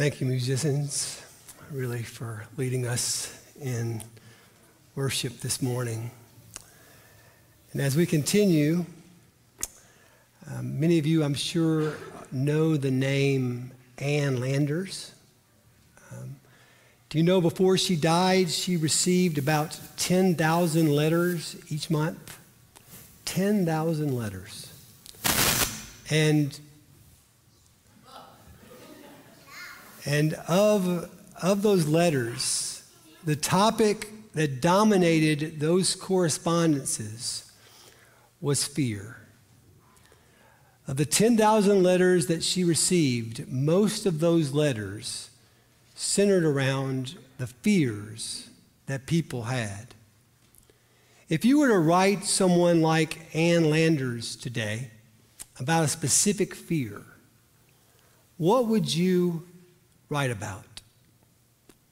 Thank you, musicians, really, for leading us in worship this morning. And as we continue, um, many of you, I'm sure, know the name Ann Landers. Um, do you know before she died, she received about 10,000 letters each month? 10,000 letters. And And of, of those letters, the topic that dominated those correspondences was fear. Of the 10,000 letters that she received, most of those letters centered around the fears that people had. If you were to write someone like Ann Landers today about a specific fear, what would you write about?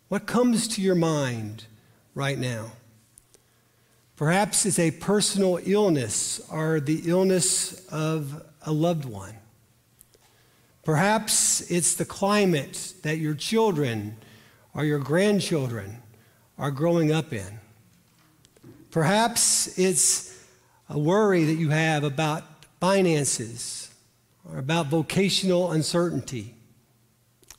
What comes to your mind right now? Perhaps it's a personal illness or the illness of a loved one. Perhaps it's the climate that your children or your grandchildren are growing up in. Perhaps it's a worry that you have about finances or about vocational uncertainty.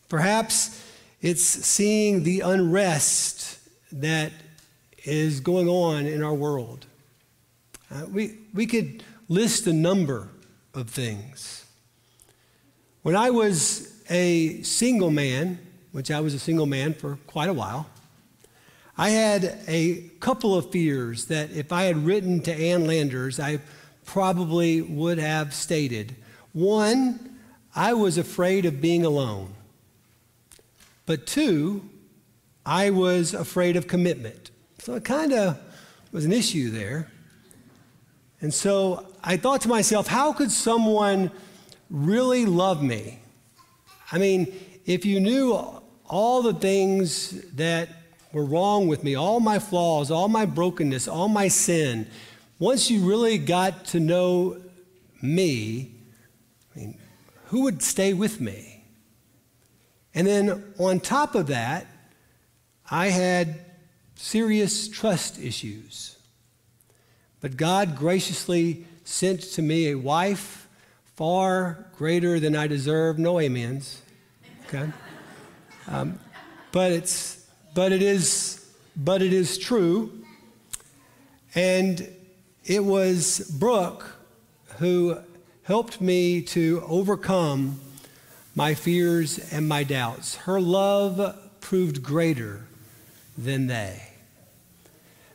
Perhaps it's seeing the unrest that is going on in our world. Uh, we, we could list a number of things. When I was a single man, which I was a single man for quite a while, I had a couple of fears that if I had written to Ann Landers, I probably would have stated. One, I was afraid of being alone. But two, I was afraid of commitment. So it kind of was an issue there. And so I thought to myself, how could someone really love me? I mean, if you knew all the things that were wrong with me, all my flaws, all my brokenness, all my sin, once you really got to know me, I mean, who would stay with me? And then on top of that, I had serious trust issues. But God graciously sent to me a wife far greater than I deserve. No amens. Okay? Um, but it's but it is but it is true. And it was Brooke who helped me to overcome my fears and my doubts. Her love proved greater than they.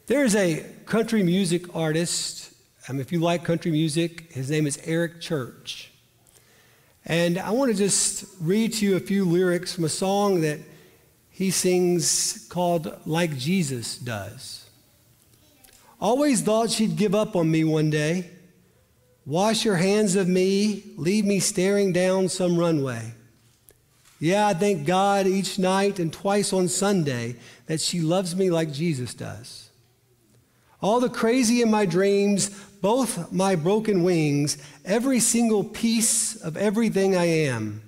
There's a country music artist, um, if you like country music, his name is Eric Church. And I want to just read to you a few lyrics from a song that he sings called Like Jesus Does. Always thought she'd give up on me one day. Wash your hands of me, leave me staring down some runway. Yeah, I thank God each night and twice on Sunday that she loves me like Jesus does. All the crazy in my dreams, both my broken wings, every single piece of everything I am.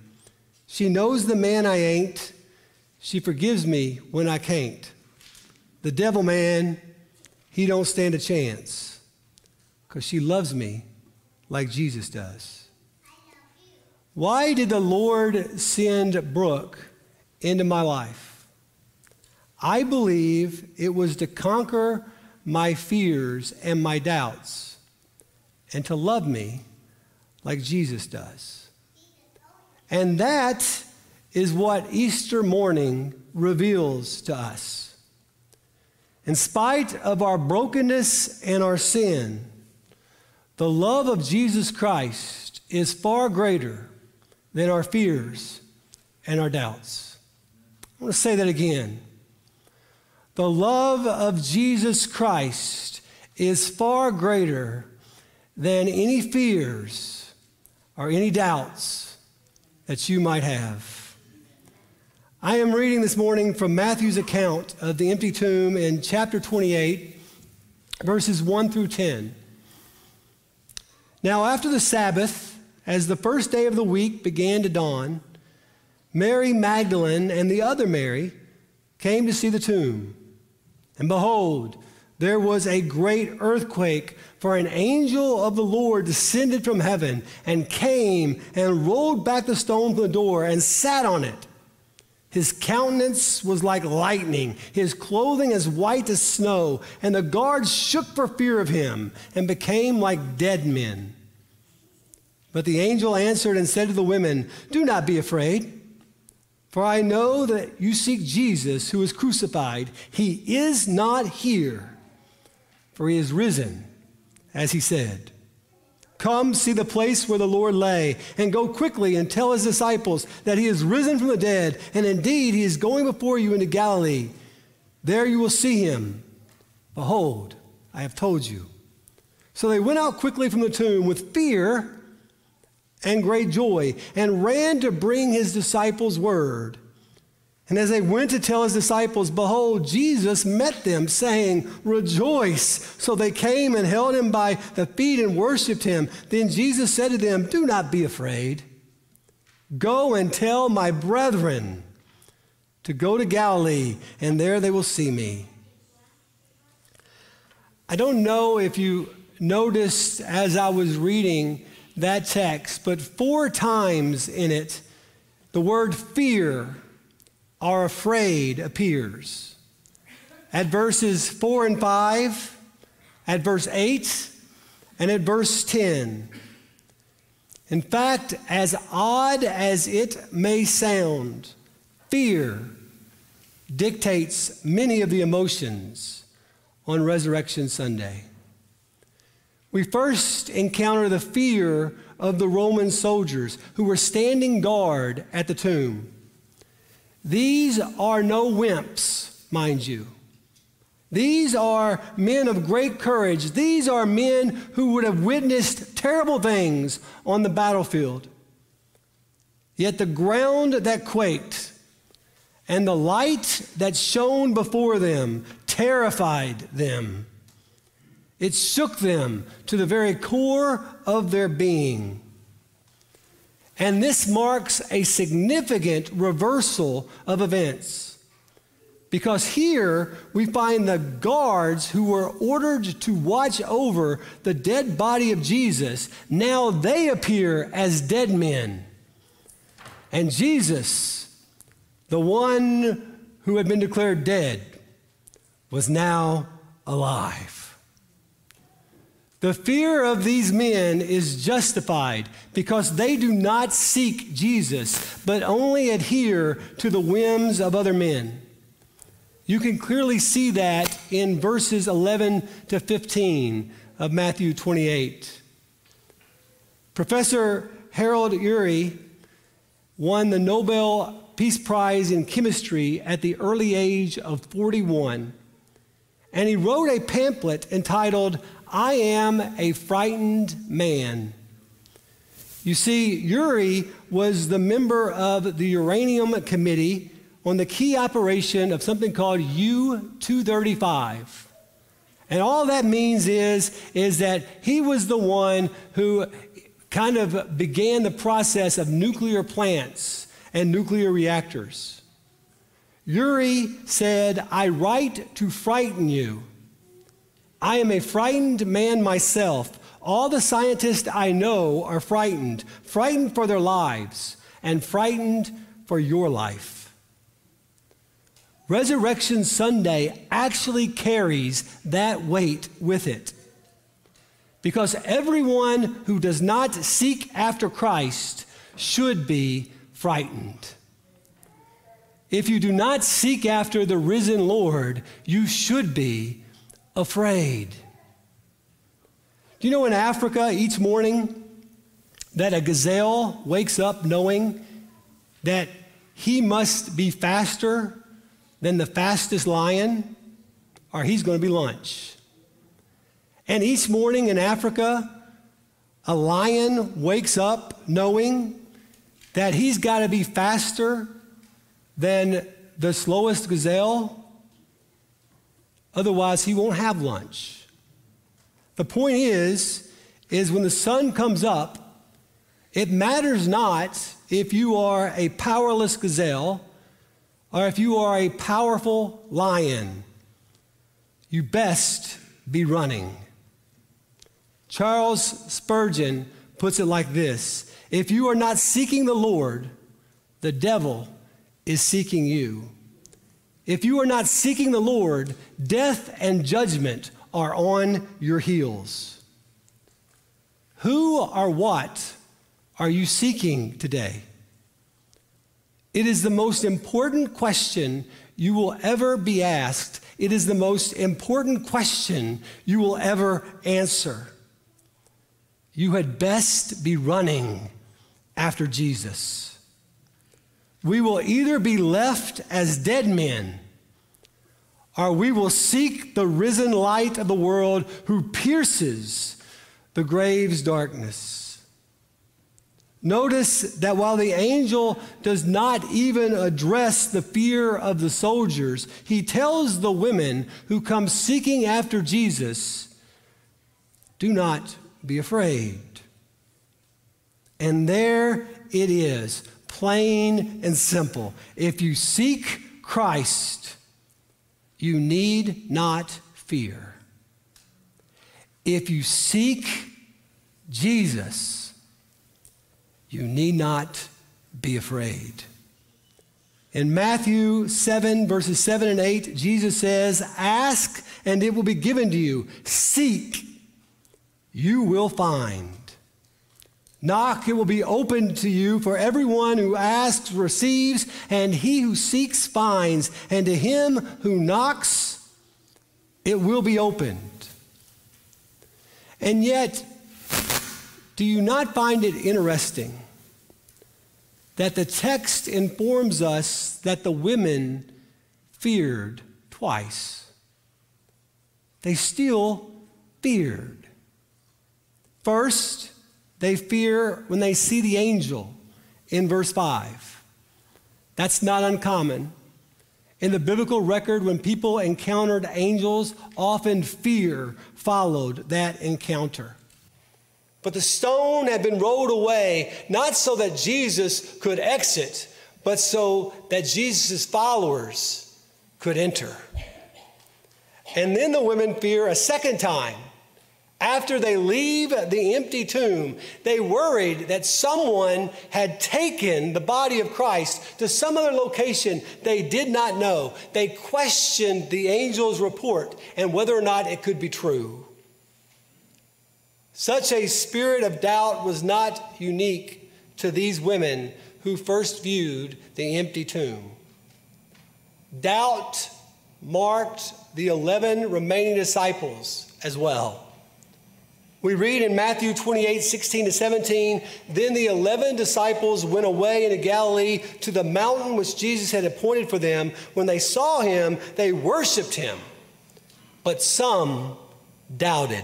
She knows the man I ain't. She forgives me when I can't. The devil man, he don't stand a chance because she loves me like Jesus does. Why did the Lord send Brooke into my life? I believe it was to conquer my fears and my doubts and to love me like Jesus does. And that is what Easter morning reveals to us. In spite of our brokenness and our sin, the love of Jesus Christ is far greater than our fears and our doubts. I want to say that again. The love of Jesus Christ is far greater than any fears or any doubts that you might have. I am reading this morning from Matthew's account of the empty tomb in chapter 28, verses 1 through 10. Now, after the Sabbath, as the first day of the week began to dawn, Mary Magdalene and the other Mary came to see the tomb. And behold, there was a great earthquake, for an angel of the Lord descended from heaven and came and rolled back the stone from the door and sat on it. His countenance was like lightning, his clothing as white as snow, and the guards shook for fear of him and became like dead men. But the angel answered and said to the women, Do not be afraid, for I know that you seek Jesus who was crucified. He is not here, for he is risen, as he said. Come see the place where the Lord lay, and go quickly and tell his disciples that he is risen from the dead, and indeed he is going before you into Galilee. There you will see him. Behold, I have told you. So they went out quickly from the tomb with fear and great joy, and ran to bring his disciples word. And as they went to tell his disciples, behold, Jesus met them, saying, Rejoice. So they came and held him by the feet and worshiped him. Then Jesus said to them, Do not be afraid. Go and tell my brethren to go to Galilee, and there they will see me. I don't know if you noticed as I was reading that text, but four times in it, the word fear are afraid appears. At verses 4 and 5, at verse 8, and at verse 10. In fact, as odd as it may sound, fear dictates many of the emotions on Resurrection Sunday. We first encounter the fear of the Roman soldiers who were standing guard at the tomb. These are no wimps, mind you. These are men of great courage. These are men who would have witnessed terrible things on the battlefield. Yet the ground that quaked and the light that shone before them terrified them. It shook them to the very core of their being. And this marks a significant reversal of events. Because here we find the guards who were ordered to watch over the dead body of Jesus, now they appear as dead men. And Jesus, the one who had been declared dead, was now alive. The fear of these men is justified because they do not seek Jesus, but only adhere to the whims of other men. You can clearly see that in verses 11 to 15 of Matthew 28. Professor Harold Urey won the Nobel Peace Prize in Chemistry at the early age of 41, and he wrote a pamphlet entitled I am a frightened man. You see, Urey was the member of the Uranium Committee on the key operation of something called U 235. And all that means is, is that he was the one who kind of began the process of nuclear plants and nuclear reactors. Urey said, I write to frighten you. I am a frightened man myself. All the scientists I know are frightened, frightened for their lives, and frightened for your life. Resurrection Sunday actually carries that weight with it. Because everyone who does not seek after Christ should be frightened. If you do not seek after the risen Lord, you should be afraid. Do you know in Africa each morning that a gazelle wakes up knowing that he must be faster than the fastest lion or he's going to be lunch? And each morning in Africa, a lion wakes up knowing that he's got to be faster than the slowest gazelle Otherwise, he won't have lunch. The point is, is when the sun comes up, It matters not if you are a powerless gazelle or if you are a powerful lion. You best be running. Charles Spurgeon puts it like this If you are not seeking the Lord, the devil is seeking you. If you are not seeking the Lord, death and judgment are on your heels. Who or what are you seeking today? It is the most important question you will ever be asked. It is the most important question you will ever answer. You had best be running after Jesus. We will either be left as dead men, or we will seek the risen light of the world who pierces the grave's darkness. Notice that while the angel does not even address the fear of the soldiers, he tells the women who come seeking after Jesus, Do not be afraid. And there it is, plain and simple. If you seek Christ, you need not fear. If you seek Jesus, you need not be afraid. In Matthew 7, verses 7 and 8, Jesus says, Ask and it will be given to you. Seek, you will find. Knock, it will be opened to you, for everyone who asks receives, and he who seeks finds, and to him who knocks, it will be opened. And yet, do you not find it interesting that the text informs us that the women feared twice? They still feared. First, they fear when they see the angel in verse 5. That's not uncommon. In the biblical record, when people encountered angels, often fear followed that encounter. But the stone had been rolled away, not so that Jesus could exit, but so that Jesus' followers could enter. And then the women fear a second time. After they leave the empty tomb, they worried that someone had taken the body of Christ to some other location they did not know. They questioned the angel's report and whether or not it could be true. Such a spirit of doubt was not unique to these women who first viewed the empty tomb. Doubt marked the 11 remaining disciples as well. We read in Matthew 28 16 to 17, then the 11 disciples went away into Galilee to the mountain which Jesus had appointed for them. When they saw him, they worshiped him, but some doubted.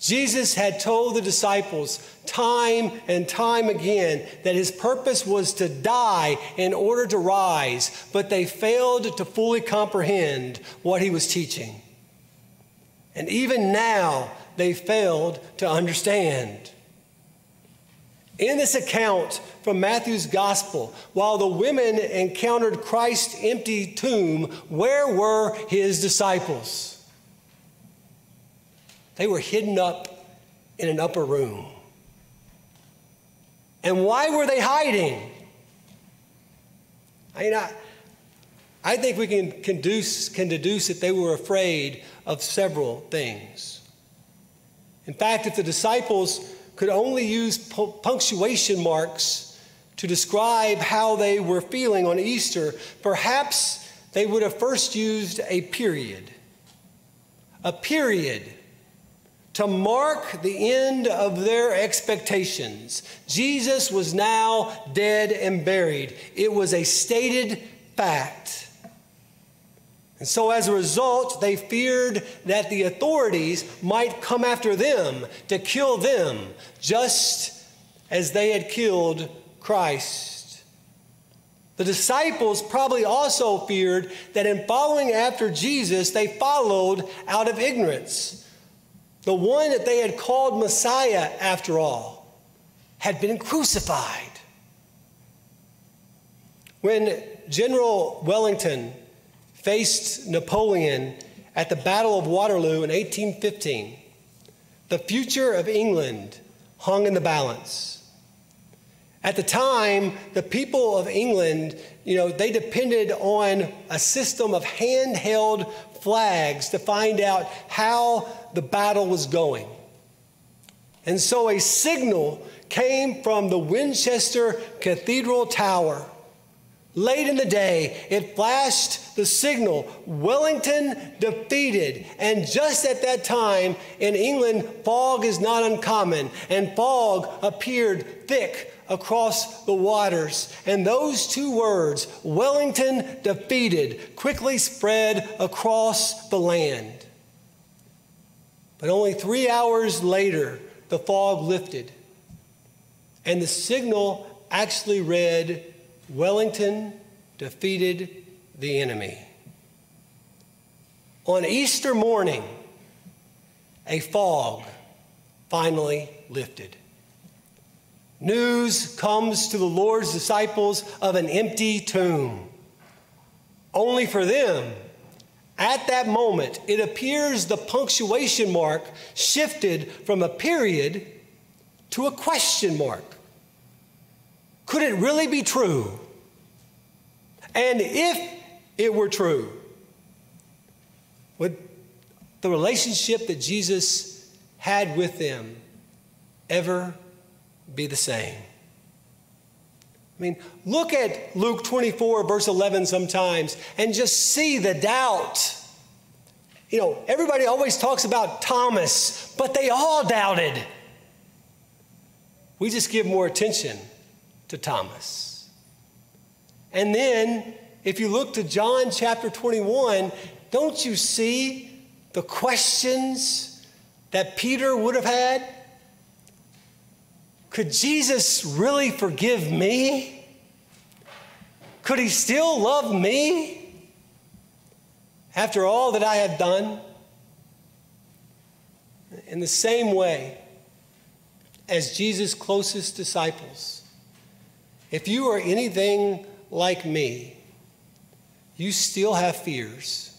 Jesus had told the disciples time and time again that his purpose was to die in order to rise, but they failed to fully comprehend what he was teaching. And even now, they failed to understand. In this account from Matthew's gospel, while the women encountered Christ's empty tomb, where were his disciples? They were hidden up in an upper room. And why were they hiding? I mean, I, I think we can, can deduce that they were afraid of several things. In fact, if the disciples could only use punctuation marks to describe how they were feeling on Easter, perhaps they would have first used a period. A period to mark the end of their expectations. Jesus was now dead and buried. It was a stated fact. And so, as a result, they feared that the authorities might come after them to kill them, just as they had killed Christ. The disciples probably also feared that in following after Jesus, they followed out of ignorance the one that they had called Messiah after all. had been crucified. When General Wellington faced Napoleon at the Battle of Waterloo in 1815, the future of England hung in the balance. At the time, the people of England, you know, they depended on a system of handheld flags to find out how the battle was going. And so a signal came from the Winchester Cathedral Tower. Late in the day, it flashed the signal Wellington defeated. And just at that time, in England, fog is not uncommon, and fog appeared thick across the waters. And those two words, Wellington defeated, quickly spread across the land. But only three hours later, the fog lifted, and the signal actually read Wellington defeated the enemy. On Easter morning, a fog finally lifted. News comes to the Lord's disciples of an empty tomb. Only for them, at that moment, it appears the punctuation mark shifted from a period to a question mark. Could it really be true? And if it were true, would the relationship that Jesus had with them ever be the same. I mean, look at Luke 24, verse 11 sometimes, and just see the doubt. You know, everybody always talks about Thomas, but they all doubted. We just give more attention to Thomas. And then, if you look to John chapter 21, don't you see the questions that Peter would have had? Could Jesus really forgive me? Could he still love me after all that I have done? In the same way as Jesus' closest disciples, if you are anything like me, you still have fears.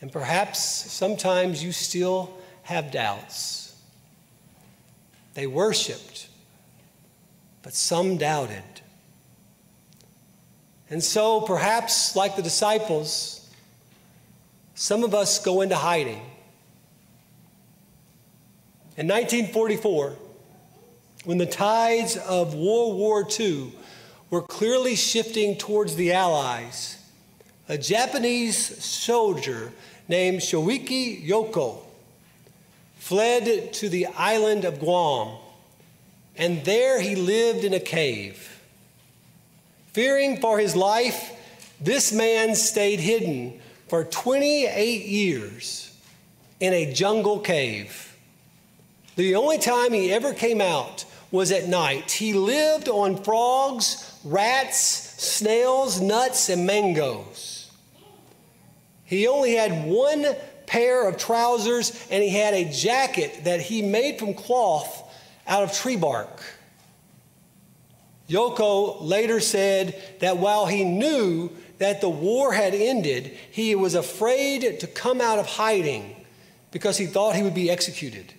And perhaps sometimes you still have doubts. They worshiped, but some doubted. And so, perhaps like the disciples, some of us go into hiding. In 1944, when the tides of World War II were clearly shifting towards the Allies, a Japanese soldier named Shoichi Yoko fled to the island of Guam, and there he lived in a cave. Fearing for his life, this man stayed hidden for 28 years in a jungle cave. The only time he ever came out was at night. He lived on frogs, rats, snails, nuts, and mangoes. He only had one pair of trousers, and he had a jacket that he made from cloth out of tree bark. Yoko later said that while he knew that the war had ended, he was afraid to come out of hiding because he thought he would be executed.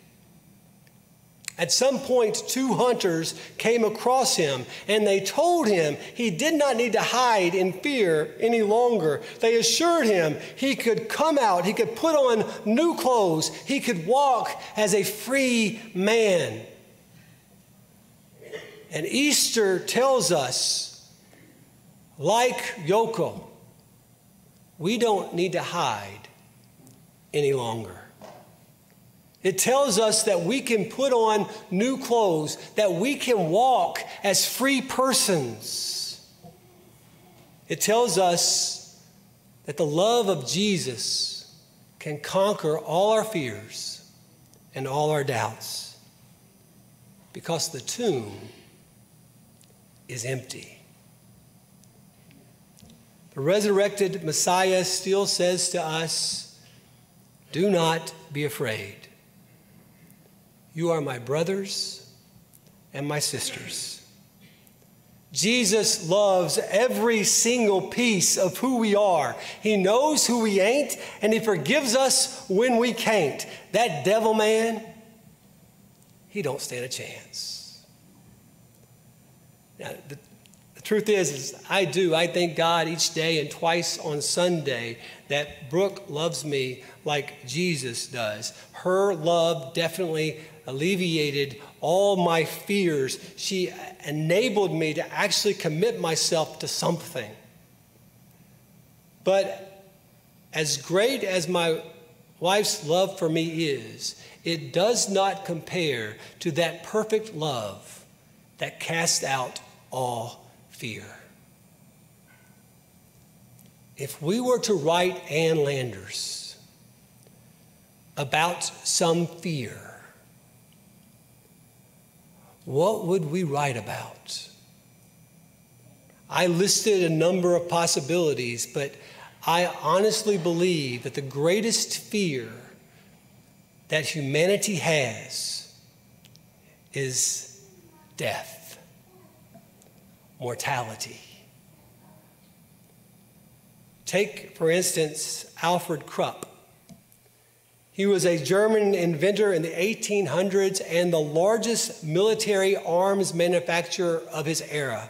At some point, two hunters came across him and they told him he did not need to hide in fear any longer. They assured him he could come out, he could put on new clothes, he could walk as a free man. And Easter tells us, like Yoko, we don't need to hide any longer. It tells us that we can put on new clothes, that we can walk as free persons. It tells us that the love of Jesus can conquer all our fears and all our doubts because the tomb is empty. The resurrected Messiah still says to us, Do not be afraid. You are my brothers and my sisters. Jesus loves every single piece of who we are. He knows who we ain't, and He forgives us when we can't. That devil man, he don't stand a chance. Now, the, truth is, is, I do. I thank God each day and twice on Sunday that Brooke loves me like Jesus does. Her love definitely alleviated all my fears. She enabled me to actually commit myself to something. But as great as my wife's love for me is, it does not compare to that perfect love that casts out all fear. If we were to write Ann Landers about some fear, what would we write about? I listed a number of possibilities, but I honestly believe that the greatest fear that humanity has is death, mortality. Take, for instance, Alfred Krupp. He was a German inventor in the 1800s and the largest military arms manufacturer of his era.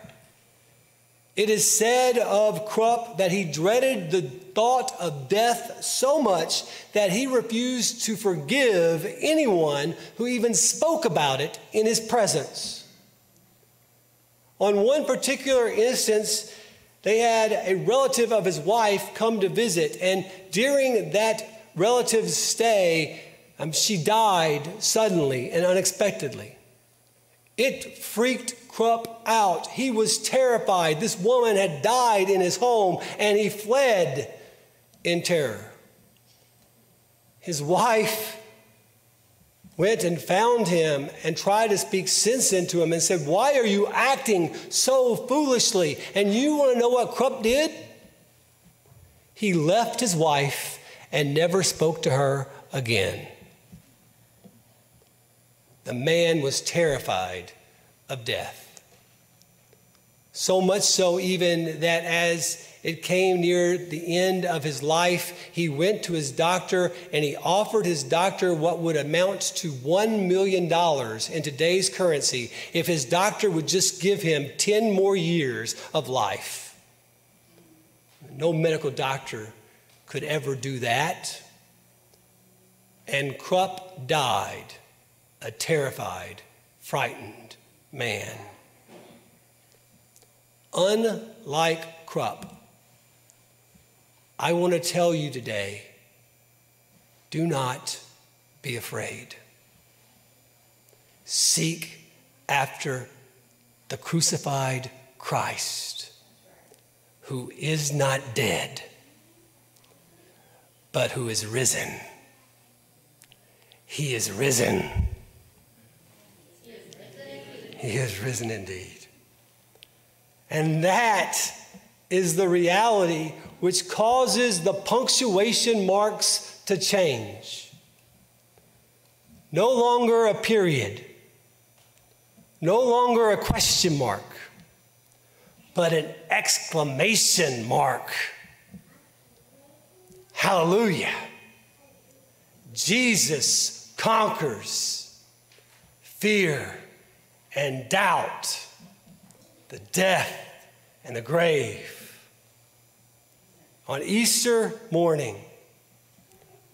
It is said of Krupp that he dreaded the thought of death so much that he refused to forgive anyone who even spoke about it in his presence. On one particular instance, they had a relative of his wife come to visit, and during that relative's stay, um, she died suddenly and unexpectedly. It freaked Krupp out. He was terrified. This woman had died in his home and he fled in terror. His wife went and found him and tried to speak sense into him and said, Why are you acting so foolishly? And you want to know what Krupp did? He left his wife and never spoke to her again. The man was terrified of death. So much so, even that as it came near the end of his life, he went to his doctor and he offered his doctor what would amount to $1 million in today's currency if his doctor would just give him 10 more years of life. No medical doctor could ever do that. And Krupp died a terrified, frightened man. Unlike Krupp, I want to tell you today do not be afraid. Seek after the crucified Christ, who is not dead but who is risen. He is risen. He is risen indeed. And that is the reality which causes the punctuation marks to change. No longer a period, no longer a question mark, but an exclamation mark. Hallelujah. Jesus conquers fear and doubt, the death and the grave. On Easter morning,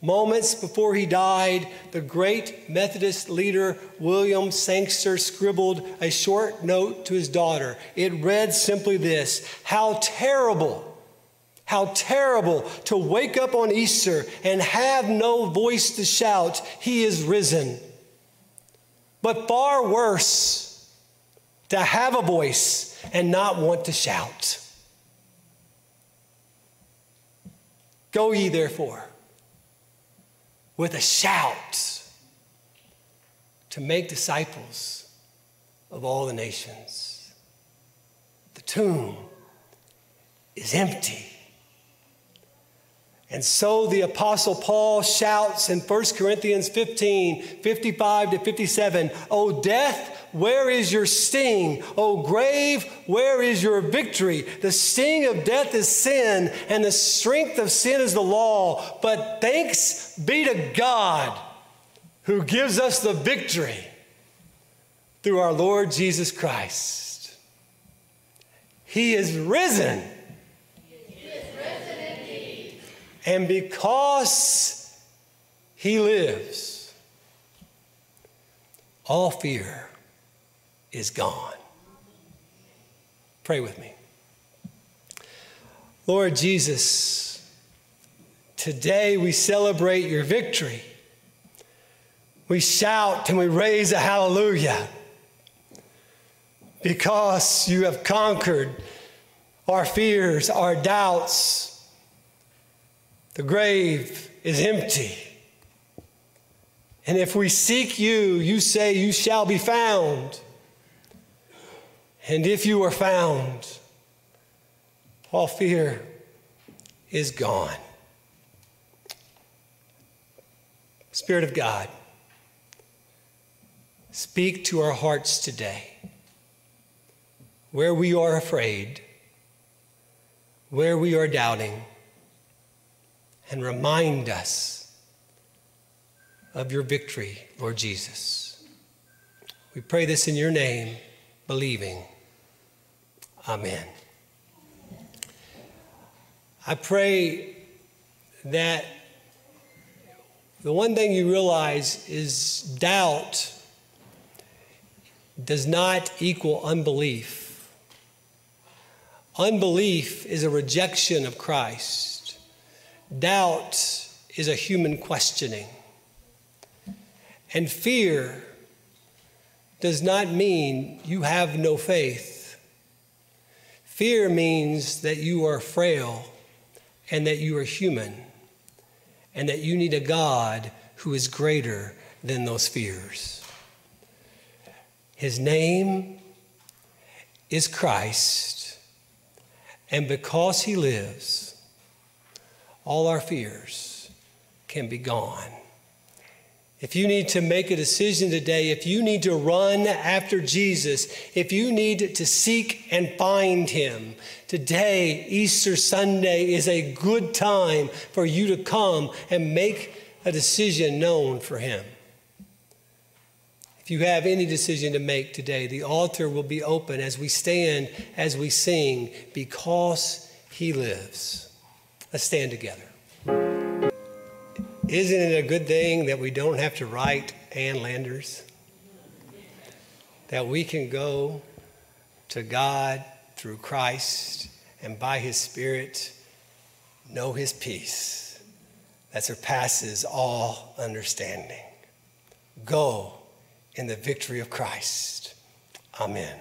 moments before he died, the great Methodist leader William Sangster scribbled a short note to his daughter. It read simply this How terrible how terrible to wake up on Easter and have no voice to shout, He is risen. But far worse, to have a voice and not want to shout. Go ye therefore with a shout to make disciples of all the nations. The tomb is empty. And so the Apostle Paul shouts in 1 Corinthians 15 55 to 57, O death, where is your sting? O grave, where is your victory? The sting of death is sin, and the strength of sin is the law. But thanks be to God who gives us the victory through our Lord Jesus Christ. He is risen. He is risen indeed. And because he lives, all fear is gone. Pray with me. Lord Jesus, today we celebrate your victory. We shout and we raise a hallelujah because you have conquered our fears, our doubts. The grave is empty. And if we seek you, you say you shall be found. And if you are found, all fear is gone. Spirit of God, speak to our hearts today. Where we are afraid, where we are doubting, and remind us of your victory, Lord Jesus. We pray this in your name, believing. Amen. I pray that the one thing you realize is doubt does not equal unbelief. Unbelief is a rejection of Christ. Doubt is a human questioning. And fear does not mean you have no faith. Fear means that you are frail and that you are human and that you need a God who is greater than those fears. His name is Christ, and because he lives, all our fears can be gone. If you need to make a decision today, if you need to run after Jesus, if you need to seek and find him, today, Easter Sunday, is a good time for you to come and make a decision known for him. If you have any decision to make today, the altar will be open as we stand, as we sing, because he lives. Let's stand together. Isn't it a good thing that we don't have to write Ann Landers? That we can go to God through Christ and by His Spirit know His peace that surpasses all understanding. Go in the victory of Christ. Amen.